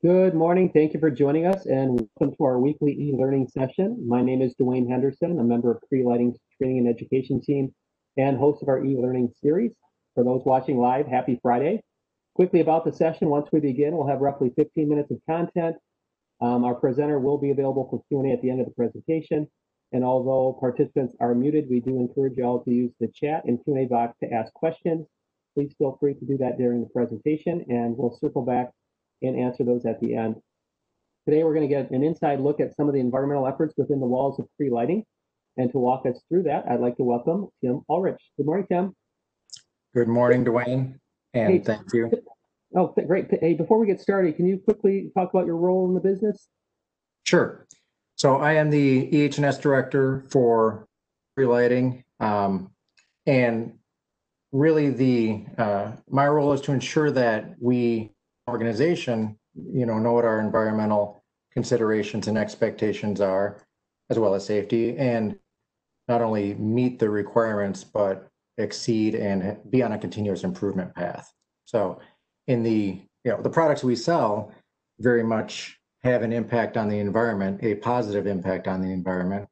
Good morning. Thank you for joining us and welcome to our weekly e-learning session. My name is Dwayne Henderson, a member of Cree Lighting's training and education team and host of our e-learning series. For those watching live, happy Friday. Quickly about the session, once we begin, we'll have roughly 15 minutes of content. Um, our presenter will be available for Q&A at the end of the presentation. And although participants are muted, we do encourage you all to use the chat and Q&A box to ask questions. Please feel free to do that during the presentation and we'll circle back and answer those at the end. Today, we're going to get an inside look at some of the environmental efforts within the walls of Cree Lighting. And to walk us through that, I'd like to welcome Tim Ulrich. Good morning, Tim. Good morning, Dwayne, and Hey. thank you. Oh, great. Hey, before we get started, can you quickly talk about your role in the business? Sure. So I am the EH&S director for Cree Lighting. Um, and really the, uh, my role is to ensure that we, organization, you know, know what our environmental considerations and expectations are, as well as safety, and not only meet the requirements, but exceed and be on a continuous improvement path. So in the, you know, the products we sell very much have an impact on the environment, a positive impact on the environment.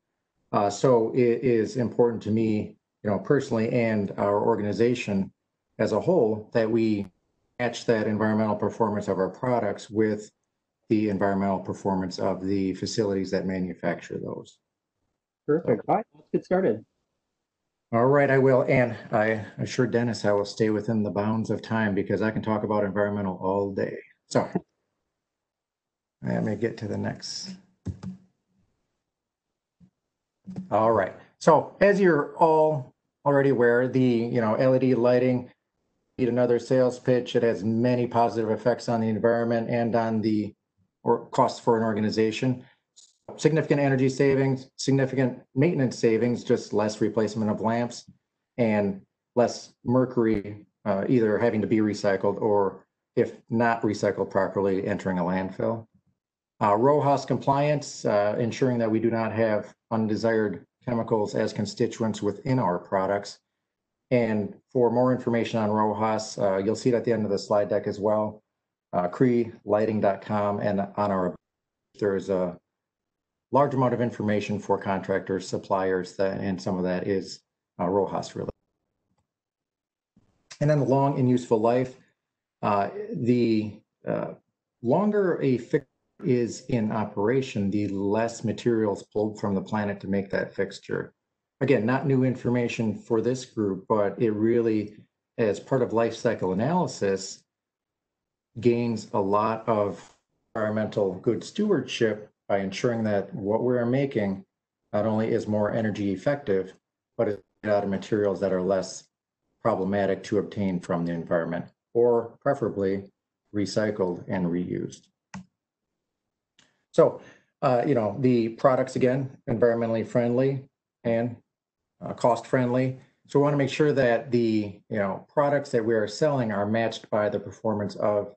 Uh, so it is important to me, you know, personally and our organization as a whole that we match that environmental performance of our products with the environmental performance of the facilities that manufacture those. Perfect. All right, let's get started. All right, I will. And I assure Dennis I will stay within the bounds of time because I can talk about environmental all day. So let me get to the next. All right. So as you're all already aware, the you know LED lighting need another sales pitch. It has many positive effects on the environment and on the or costs for an organization significant energy savings, significant maintenance savings, just less replacement of lamps and less mercury uh, either having to be recycled or if not recycled properly, entering a landfill. Uh, compliance, uh, ensuring that we do not have undesired chemicals as constituents within our products. And for more information on RoHS, uh, you'll see it at the end of the slide deck as well. Uh, CreeLighting.com and on our there's a large amount of information for contractors, suppliers, that, and some of that is uh, RoHS related. And then the long and useful life. Uh, the uh, longer a fixture is in operation, the less materials pulled from the planet to make that fixture. Again, not new information for this group, but it really, as part of life cycle analysis, gains a lot of environmental good stewardship by ensuring that what we're making not only is more energy effective, but it's out of materials that are less problematic to obtain from the environment, or preferably recycled and reused. So, uh, you know, the products again, environmentally friendly and uh, cost friendly. So we want to make sure that the, you know, products that we are selling are matched by the performance of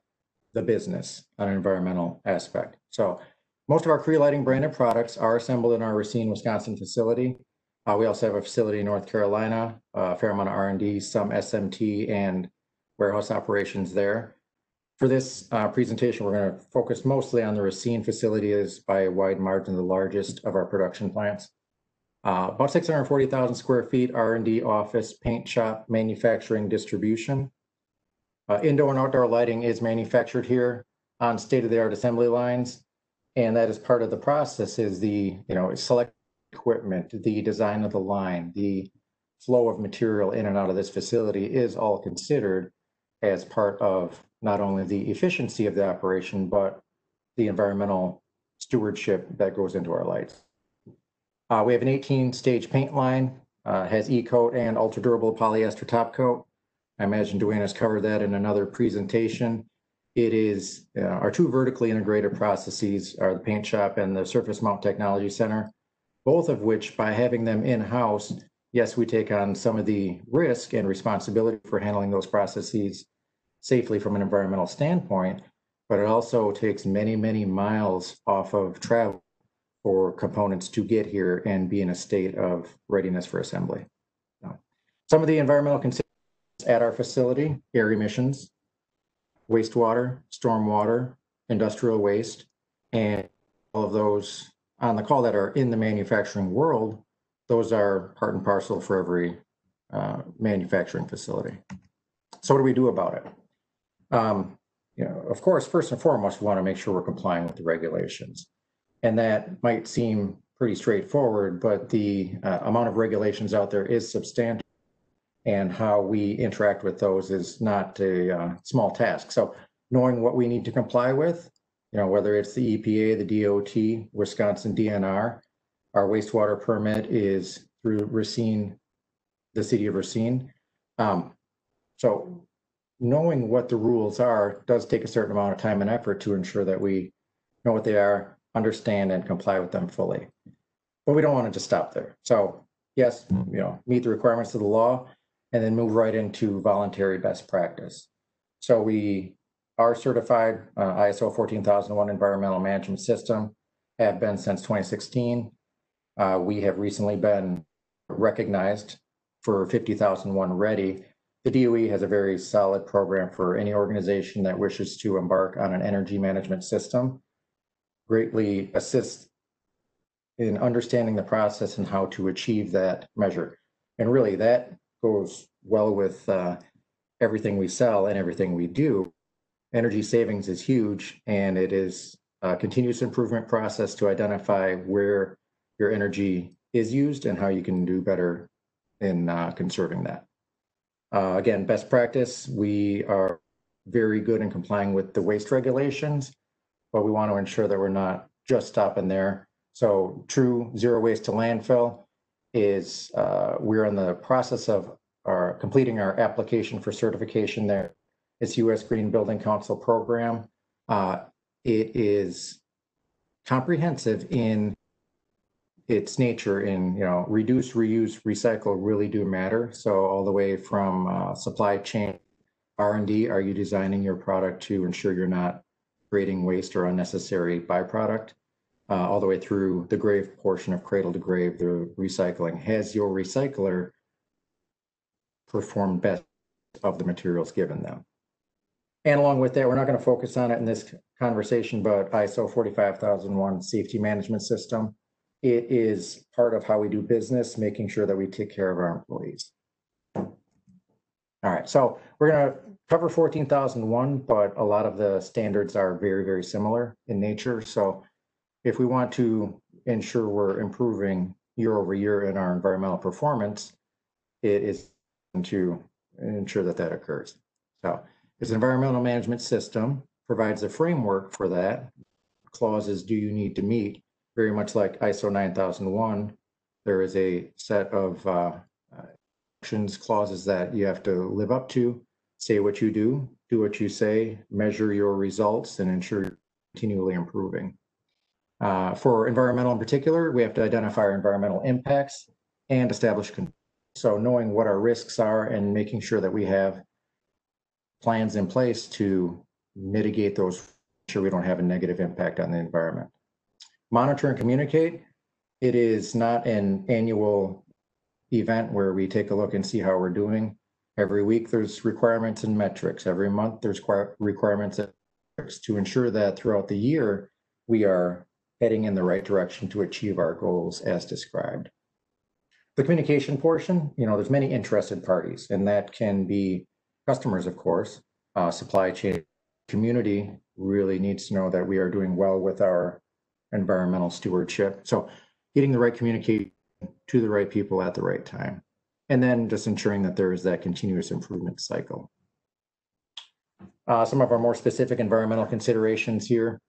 the business on an environmental aspect. So most of our Cree Lighting branded products are assembled in our Racine, Wisconsin facility. Uh, we also have a facility in North Carolina, a fair amount of R&D, some SMT and warehouse operations there. For this uh, presentation, we're going to focus mostly on the Racine facility is by a wide margin the largest of our production plants. Uh, about 640,000 square feet, R&D office, paint shop, manufacturing, distribution. Uh, indoor and outdoor lighting is manufactured here on state-of-the-art assembly lines. And that is part of the process is the, you know, select equipment, the design of the line, the flow of material in and out of this facility is all considered as part of not only the efficiency of the operation, but the environmental stewardship that goes into our lights. Uh, we have an 18 stage paint line, uh, has E-coat and ultra durable polyester top coat. I imagine Dwayne has covered that in another presentation. It is uh, our two vertically integrated processes are the paint shop and the surface mount technology center, both of which by having them in-house, yes, we take on some of the risk and responsibility for handling those processes safely from an environmental standpoint, but it also takes many, many miles off of travel for components to get here and be in a state of readiness for assembly. So, some of the environmental considerations at our facility, air emissions, wastewater, stormwater, industrial waste, and all of those on the call that are in the manufacturing world, those are part and parcel for every uh, manufacturing facility. So what do we do about it? Um, you know, of course, first and foremost, we want to make sure we're complying with the regulations. And that might seem pretty straightforward, but the uh, amount of regulations out there is substantial. And how we interact with those is not a uh, small task. So knowing what we need to comply with, you know, whether it's the EPA, the DOT, Wisconsin DNR, our wastewater permit is through Racine, the city of Racine. Um, so knowing what the rules are does take a certain amount of time and effort to ensure that we know what they are, understand and comply with them fully. But we don't want to just stop there. So yes, you know, meet the requirements of the law and then move right into voluntary best practice. So we are certified uh, ISO 14001 environmental management system, have been since 2016. Uh, we have recently been recognized for 50,001 ready. The DOE has a very solid program for any organization that wishes to embark on an energy management system, greatly assist in understanding the process and how to achieve that measure. And really, that goes well with uh, everything we sell and everything we do. Energy savings is huge, and it is a continuous improvement process to identify where your energy is used and how you can do better in uh, conserving that. Uh, again, best practice, we are very good in complying with the waste regulations, but we want to ensure that we're not just stopping there. So true zero waste to landfill is uh, we're in the process of our completing our application for certification there. It's U.S. Green Building Council program. Uh, it is comprehensive in its nature in you know reduce reuse recycle really do matter so all the way from uh, supply chain r&d are you designing your product to ensure you're not creating waste or unnecessary byproduct uh, all the way through the grave portion of cradle to grave the recycling. Has your recycler performed best of the materials given them? And along with that we're not going to focus on it in this conversation but iso 45001 safety management system. It is part of how we do business, making sure that we take care of our employees. All right, so we're going to cover 14,001, but a lot of the standards are very, very similar in nature. So if we want to ensure we're improving year over year in our environmental performance, it is to ensure that that occurs. So this environmental management system provides a framework for that. Clauses do you need to meet very much like ISO 9001, there is a set of uh, actions clauses that you have to live up to, say what you do, do what you say, measure your results, and ensure you're continually improving. Uh, for environmental in particular, we have to identify our environmental impacts and establish so knowing what our risks are and making sure that we have plans in place to mitigate those, sure we don't have a negative impact on the environment monitor and communicate. It is not an annual event where we take a look and see how we're doing. Every week there's requirements and metrics. Every month there's requirements and metrics to ensure that throughout the year we are heading in the right direction to achieve our goals as described. The communication portion, you know, there's many interested parties, and that can be customers, of course, uh, supply chain, community really needs to know that we are doing well with our environmental stewardship. So getting the right communication to the right people at the right time. And then just ensuring that there is that continuous improvement cycle. Uh, some of our more specific environmental considerations here.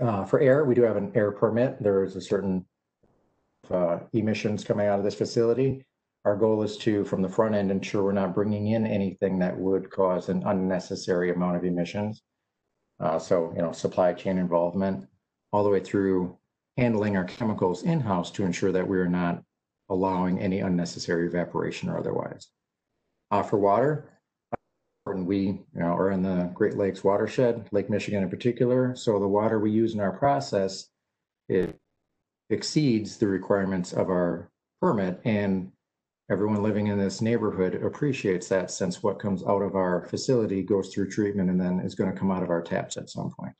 Uh, for air, we do have an air permit. There is a certain uh, emissions coming out of this facility. Our goal is to, from the front end, ensure we're not bringing in anything that would cause an unnecessary amount of emissions. Uh, so, you know, supply chain involvement, all the way through handling our chemicals in-house to ensure that we are not allowing any unnecessary evaporation or otherwise. Uh, for water, we you know, are in the Great Lakes watershed, Lake Michigan in particular. So the water we use in our process, it exceeds the requirements of our permit. And everyone living in this neighborhood appreciates that since what comes out of our facility goes through treatment and then is going to come out of our taps at some point.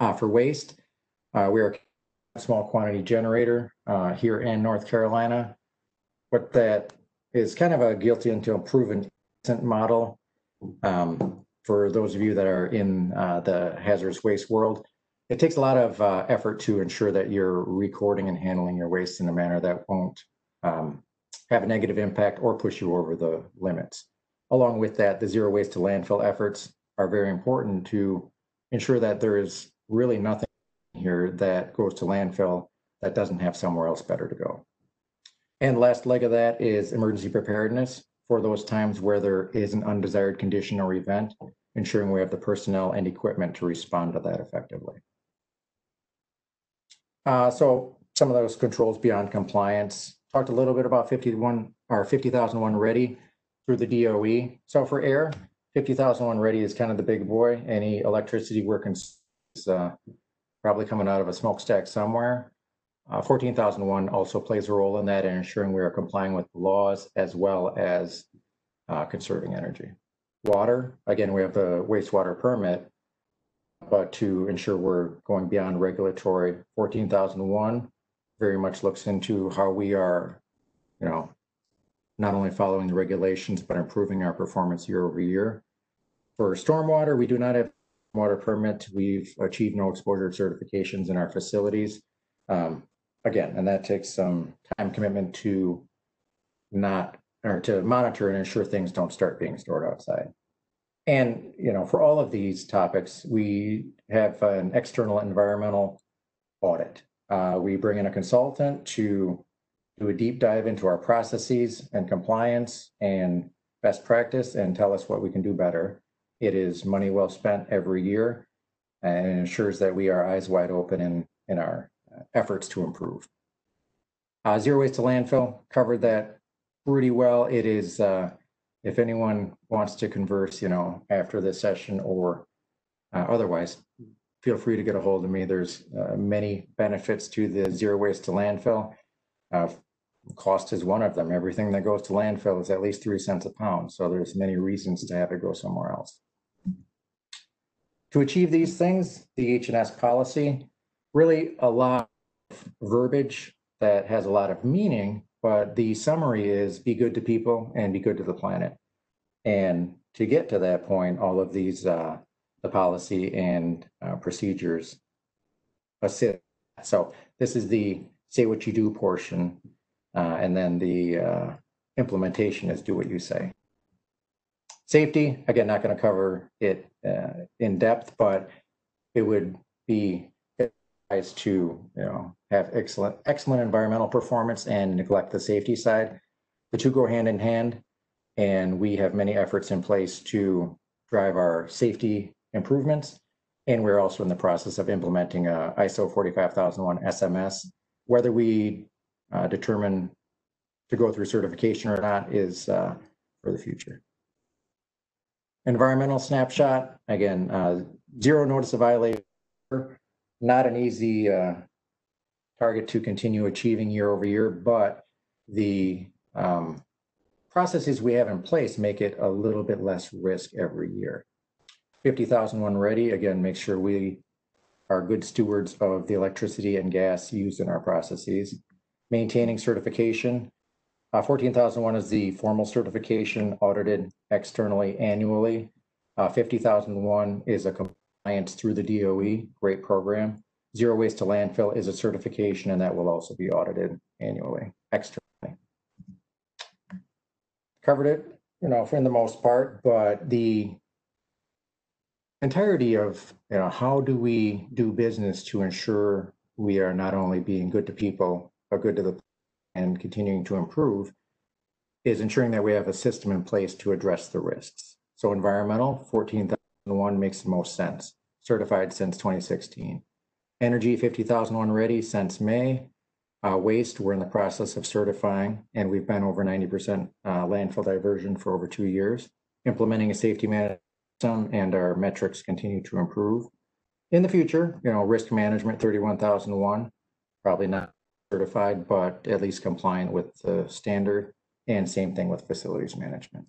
Uh, for waste, uh, we are a small quantity generator uh, here in North Carolina. What that is kind of a guilty until proven innocent model. Um, for those of you that are in uh, the hazardous waste world, it takes a lot of uh, effort to ensure that you're recording and handling your waste in a manner that won't um, have a negative impact or push you over the limits. Along with that, the zero waste to landfill efforts are very important to ensure that there is really nothing here that goes to landfill that doesn't have somewhere else better to go. And last leg of that is emergency preparedness for those times where there is an undesired condition or event, ensuring we have the personnel and equipment to respond to that effectively. Uh, so some of those controls beyond compliance, talked a little bit about 51 or 50,001 ready through the DOE. So for air, 50,001 ready is kind of the big boy. Any electricity working is uh, probably coming out of a smokestack somewhere. Uh, 14,001 also plays a role in that and ensuring we are complying with the laws as well as uh, conserving energy. Water, again, we have the wastewater permit, but to ensure we're going beyond regulatory, 14,001 very much looks into how we are, you know, not only following the regulations, but improving our performance year over year. For stormwater, we do not have water permit. We've achieved no exposure certifications in our facilities. Um, again, and that takes some time commitment to not or to monitor and ensure things don't start being stored outside. And you know, for all of these topics, we have an external environmental audit. Uh, we bring in a consultant to do a deep dive into our processes and compliance and best practice and tell us what we can do better. It is money well spent every year and ensures that we are eyes wide open in, in our efforts to improve. Uh, zero waste to landfill covered that pretty well. It is, uh, if anyone wants to converse, you know, after this session or uh, otherwise, feel free to get a hold of me. There's uh, many benefits to the zero waste to landfill. Uh, cost is one of them. Everything that goes to landfill is at least three cents a pound. So there's many reasons to have it go somewhere else. To achieve these things, the H&S policy, really a lot of verbiage that has a lot of meaning, but the summary is be good to people and be good to the planet. And to get to that point, all of these uh, the policy and uh, procedures assist. So this is the say what you do portion, uh, and then the uh, implementation is do what you say. Safety, again, not going to cover it uh, in depth, but it would be to you know have excellent excellent environmental performance and neglect the safety side. The two go hand in hand, and we have many efforts in place to drive our safety improvements. And we're also in the process of implementing a ISO 45001 SMS. Whether we uh, determine to go through certification or not is uh, for the future. Environmental snapshot, again, uh, zero notice of violation, not an easy uh, target to continue achieving year over year, but the um, processes we have in place make it a little bit less risk every year. 50,001 ready, again, make sure we are good stewards of the electricity and gas used in our processes. Maintaining certification. Uh, 14,001 is the formal certification audited externally annually. Uh, 50,001 is a through the DOE, great program. Zero waste to landfill is a certification and that will also be audited annually, externally. Covered it, you know, for the most part, but the entirety of you know how do we do business to ensure we are not only being good to people but good to the and continuing to improve is ensuring that we have a system in place to address the risks so environmental 14001 makes the most sense. Certified since 2016 energy 50001 ready since may. Uh, waste we're in the process of certifying and we've been over 90% uh, landfill diversion for over two years. Implementing a safety management and our metrics continue to improve. In the future, you know, risk management 31001, probably not certified, but at least compliant with the standard and same thing with facilities management.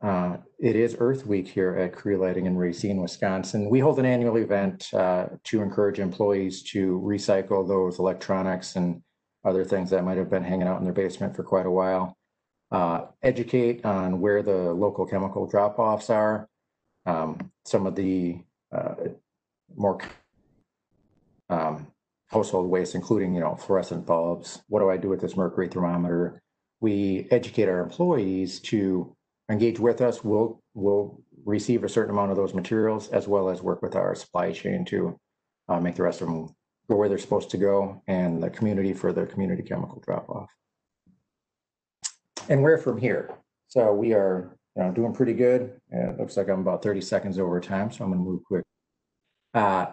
Uh, it is Earth Week here at Cree Lighting in Racine, Wisconsin. We hold an annual event uh, to encourage employees to recycle those electronics and other things that might have been hanging out in their basement for quite a while. Uh, educate on where the local chemical drop-offs are, um, some of the uh, more um, household waste, including you know fluorescent bulbs. What do I do with this mercury thermometer? We educate our employees to engage with us. We'll we'll receive a certain amount of those materials as well as work with our supply chain to uh, make the rest of them go where they're supposed to go and the community for the community chemical drop off. And where from here? So we are you know, doing pretty good. Uh, it looks like I'm about 30 seconds over time, so I'm going to move quick. Uh,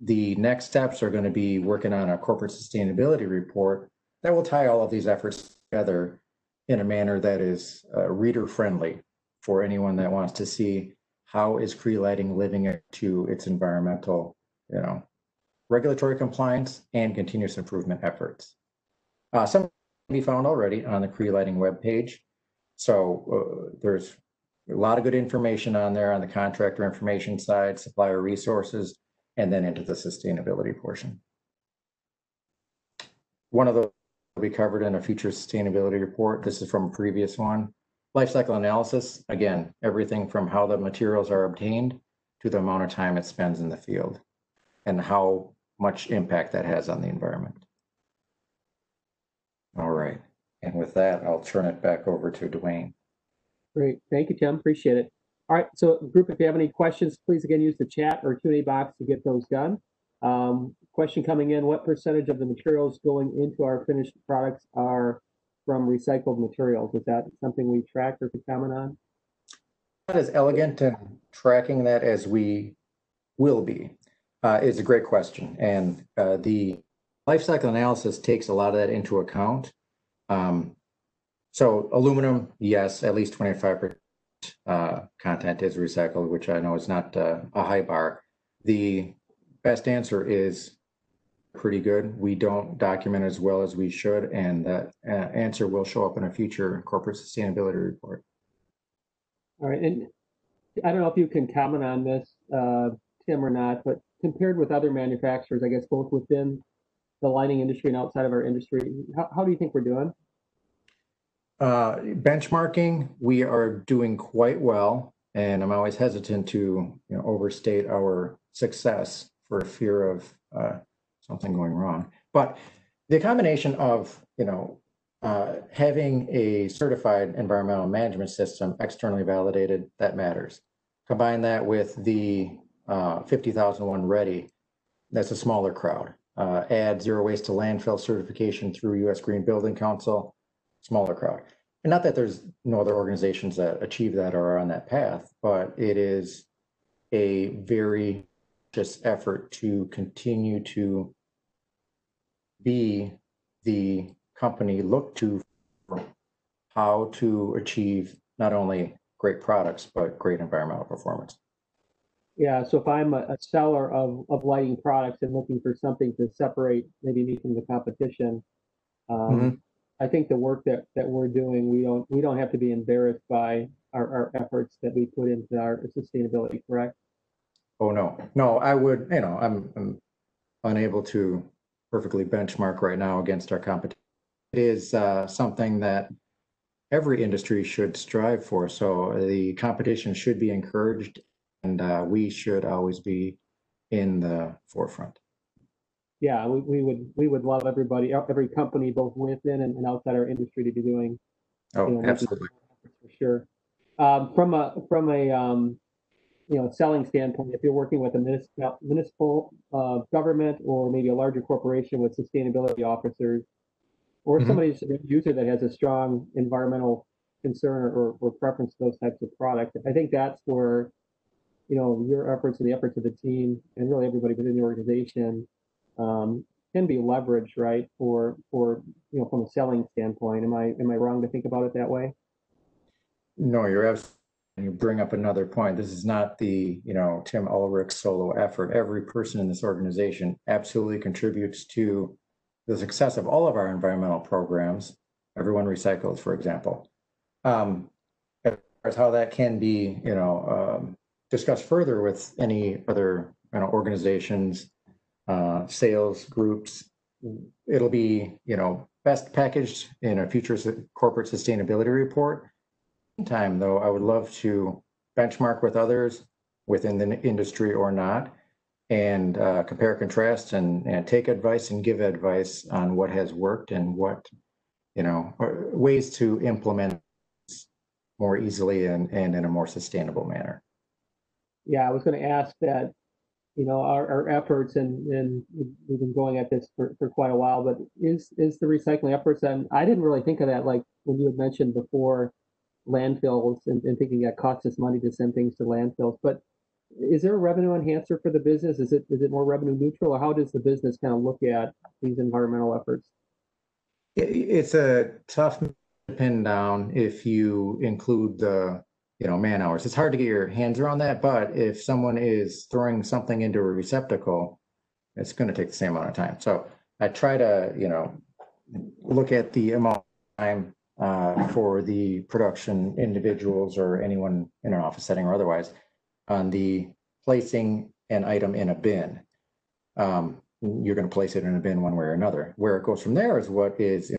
the next steps are going to be working on a corporate sustainability report that will tie all of these efforts together in a manner that is uh, reader friendly for anyone that wants to see how is Cree Lighting living up to its environmental, you know, regulatory compliance and continuous improvement efforts. Uh, some can be found already on the Cree Lighting webpage. So uh, there's a lot of good information on there on the contractor information side, supplier resources, and then into the sustainability portion. One of will be covered in a future sustainability report. This is from a previous one. Life cycle analysis, again, everything from how the materials are obtained to the amount of time it spends in the field and how much impact that has on the environment. All right. And with that, I'll turn it back over to Dwayne. Great. Thank you, Tim. Appreciate it. All right. So, group, if you have any questions, please again use the chat or Q&A box to get those done. Um, question coming in, what percentage of the materials going into our finished products are from recycled materials? Is that something we track or could comment on? Not as elegant and tracking that as we will be uh, is a great question. And uh, the life cycle analysis takes a lot of that into account. Um, so aluminum, yes, at least 25% uh, content is recycled, which I know is not uh, a high bar. The best answer is pretty good. We don't document as well as we should, and that uh, answer will show up in a future corporate sustainability report. All right, and I don't know if you can comment on this, uh, Tim, or not, but compared with other manufacturers, I guess both within the lining industry and outside of our industry, how, how do you think we're doing? Uh, benchmarking, we are doing quite well, and I'm always hesitant to you know, overstate our success for fear of uh, something going wrong. But the combination of you know uh, having a certified environmental management system externally validated that matters. Combine that with the uh, 50,001 ready, that's a smaller crowd. Uh, add zero waste to landfill certification through U.S. Green Building Council, smaller crowd. And not that there's no other organizations that achieve that or are on that path, but it is a very just effort to continue to be the company looked to for how to achieve not only great products, but great environmental performance. Yeah, so if I'm a, seller of, of lighting products and looking for something to separate maybe me from the competition, um, Mhm. I think the work that, that we're doing, we don't we don't have to be embarrassed by our, our efforts that we put into our sustainability, correct? Oh, no, no, I would, you know, I'm, I'm unable to perfectly benchmark right now against our competition. It is uh, something that every industry should strive for. So the competition should be encouraged and uh, we should always be in the forefront. Yeah, we, we would we would love everybody, every company, both within and, and outside our industry, to be doing you know, Oh, absolutely. for sure. Um, from a from a um, you know selling standpoint, if you're working with a municipal municipal uh, government or maybe a larger corporation with sustainability officers, or Mhm. somebody's a user that has a strong environmental concern or, or preference to those types of products, I think that's where you know your efforts and the efforts of the team and really everybody within the organization um, can be leveraged, right? For for you know from a selling standpoint. Am I am I wrong to think about it that way? No, you're absolutely, you bring up another point. This is not the, you know, Tim Ulrich solo effort. Every person in this organization absolutely contributes to the success of all of our environmental programs. Everyone recycles, for example. Um, as far as how that can be, you know, um, discussed further with any other, you know, organizations, uh, sales groups, it'll be, you know, best packaged in a future corporate sustainability report. Meantime, though, I would love to benchmark with others within the industry or not and uh, compare, contrast, and, and take advice and give advice on what has worked and what, you know, ways to implement more easily and, and in a more sustainable manner. Yeah, I was going to ask that, you know, our, our efforts and, and we've been going at this for, for quite a while, but is, is the recycling efforts, and I didn't really think of that, like when you had mentioned before landfills and, and thinking that costs us money to send things to landfills, but is there a revenue enhancer for the business? Is it, is it more revenue neutral or how does the business kind of look at these environmental efforts? It, it's a tough pin down if you include the, you know, man hours. It's hard to get your hands around that, but if someone is throwing something into a receptacle, it's going to take the same amount of time. So I try to, you know, look at the amount of time uh, for the production individuals or anyone in an office setting or otherwise on the placing an item in a bin. Um, you're going to place it in a bin one way or another. Where it goes from there is what is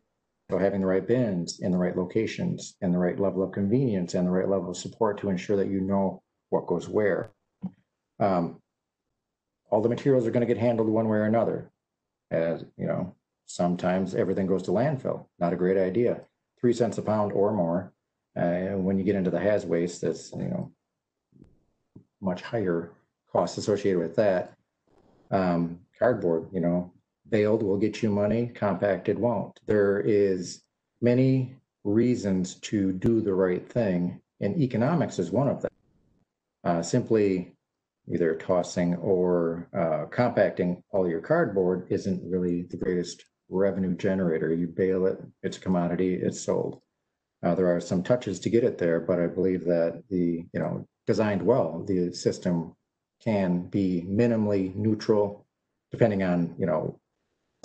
so having the right bins in the right locations and the right level of convenience and the right level of support to ensure that you know what goes where. Um, all the materials are going to get handled one way or another. As you know, sometimes everything goes to landfill. Not a great idea. Three cents a pound or more. Uh, and when you get into the has waste, that's you know much higher costs associated with that. Um, cardboard, you know, baled will get you money, compacted won't. There is many reasons to do the right thing, and economics is one of them. Uh, simply either tossing or uh, compacting all your cardboard isn't really the greatest revenue generator. You bale it, it's a commodity, it's sold. Uh, there are some touches to get it there, but I believe that the, you know, designed well, the system can be minimally neutral, depending on, you know,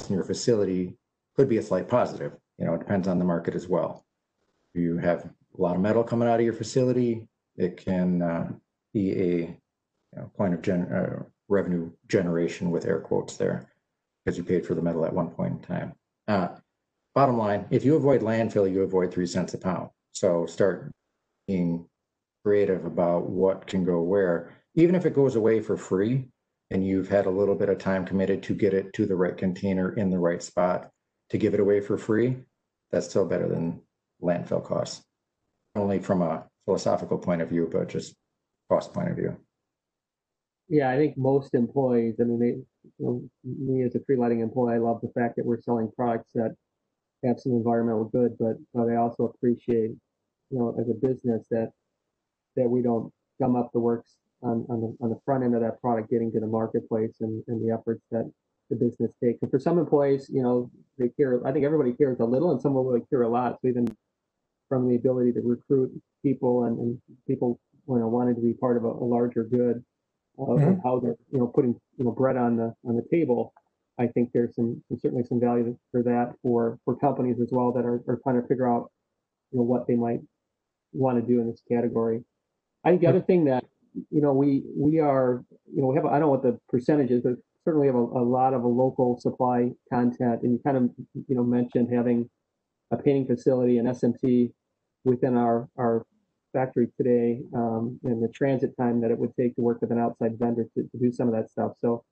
your facility could be a slight positive. You know, it depends on the market as well. You have a lot of metal coming out of your facility, it can uh, be a you know, point of gen- uh, revenue generation with air quotes there because you paid for the metal at one point in time. Uh, bottom line, if you avoid landfill, you avoid three cents a pound. So start being creative about what can go where, even if it goes away for free and you've had a little bit of time committed to get it to the right container in the right spot to give it away for free, that's still better than landfill costs. Only from a philosophical point of view, but just cost point of view. Yeah, I think most employees, I mean, they, you know, me as a Cree Lighting employee, I love the fact that we're selling products that have some environmental good, but, but I also appreciate, you know, as a business that, that we don't gum up the works on, on the, on the front end of that product getting to the marketplace and, and the efforts that the business takes. And for some employees, you know, they care, I think everybody cares a little and some will really care a lot. So even from the ability to recruit people and, and people, you know, wanting to be part of a, a larger good of, of Mhm. how they're, you know, putting, you know, bread on the, on the table. I think there's some, some- certainly some value for that for, for companies as well that are, are trying to figure out, you know, what they might want to do in this category. I think the other thing that, you know, we, we are, you know, we have, I don't know what the percentage is, but certainly have a, a lot of a local supply content. And you kind of, you know, mentioned having a painting facility and SMT within our, our factory today, um, and the transit time that it would take to work with an outside vendor to, to do some of that stuff. So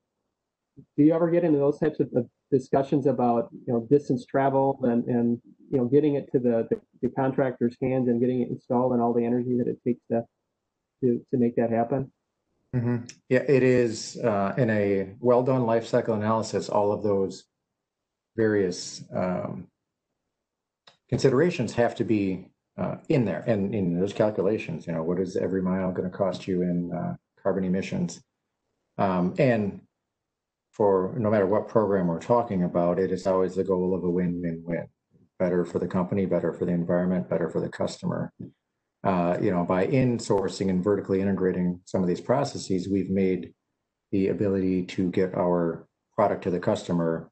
do you ever get into those types of, of discussions about, you know, distance travel and, and, you know, getting it to the, the, the contractor's hands and getting it installed and all the energy that it takes to, to, to make that happen? Mhm. Yeah, it is uh, in a well-done life cycle analysis, all of those various um, considerations have to be uh, in there and in those calculations, you know, what is every mile going to cost you in uh, carbon emissions? Um, and for no matter what program we're talking about, it is always the goal of a win-win-win. Better for the company, better for the environment, better for the customer. Uh, you know, by insourcing and vertically integrating some of these processes, we've made the ability to get our product to the customer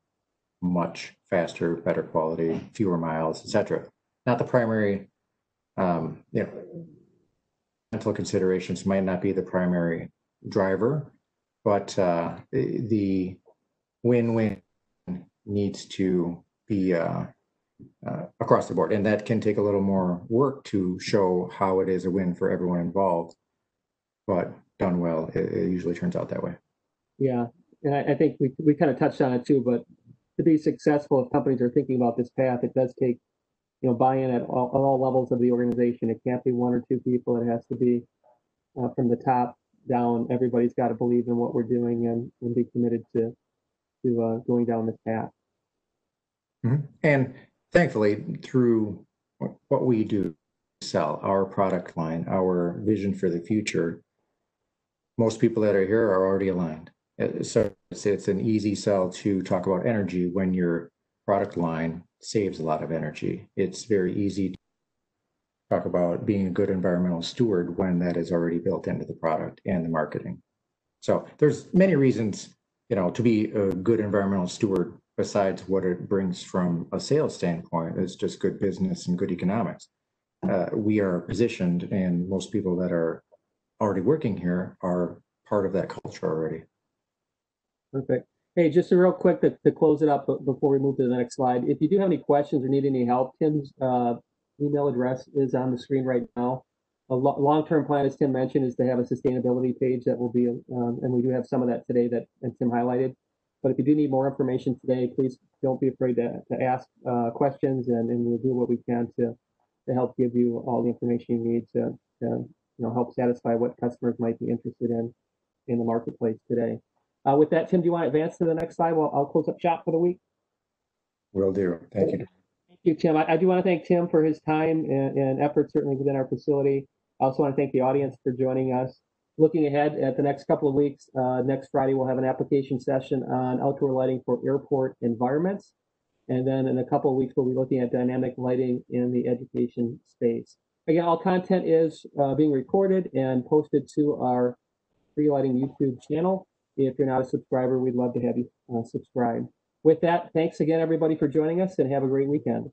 much faster, better quality, fewer miles, et cetera. Not the primary, um, you know, mental considerations might not be the primary driver, but uh, the win-win needs to be uh, uh, across the board, and that can take a little more work to show how it is a win for everyone involved. But done well, it, it usually turns out that way. Yeah, and I, I think we, we kind of touched on it too, but to be successful, if companies are thinking about this path, it does take, you know, buy-in at all, all levels of the organization. It can't be one or two people. It has to be uh, from the top down. Everybody's got to believe in what we're doing and, and be committed to to uh, going down this path. Mhm. And thankfully, through what- we do, sell our product line, our vision for the future, most people that are here are already aligned. Uh, So it's, it's an easy sell to talk about energy when your product line saves a lot of energy. It's very easy to talk about being a good environmental steward when that is already built into the product and the marketing. So there's many reasons, you know, to be a good environmental steward besides what it brings from a sales standpoint. It's just good business and good economics. Uh, we are positioned, and most people that are already working here are part of that culture already. Perfect. Hey, just a real quick to, to close it up be- before we move to the next slide. If you do have any questions or need any help, Tim's uh, email address is on the screen right now. A lo- long-term plan, as Tim mentioned, is to have a sustainability page that will be, um, and we do have some of that today that, and Tim highlighted. But if you do need more information today, please don't be afraid to, to ask uh, questions and, and we'll do what we can to, to help give you all the information you need to, to, you know, help satisfy what customers might be interested in in the marketplace today. Uh, with that, Tim, do you want to advance to the next slide? Well, I'll close up shop for the week. Will do. Thank you. Thank you, Tim. I, I do want to thank Tim for his time and, and effort certainly within our facility. I also want to thank the audience for joining us. Looking ahead at the next couple of weeks, uh, next Friday, we'll have an application session on outdoor lighting for airport environments. And then in a couple of weeks, we'll be looking at dynamic lighting in the education space. Again, all content is uh, being recorded and posted to our Cree Lighting YouTube channel. If you're not a subscriber, we'd love to have you uh, subscribe. With that, thanks again, everybody, for joining us and have a great weekend.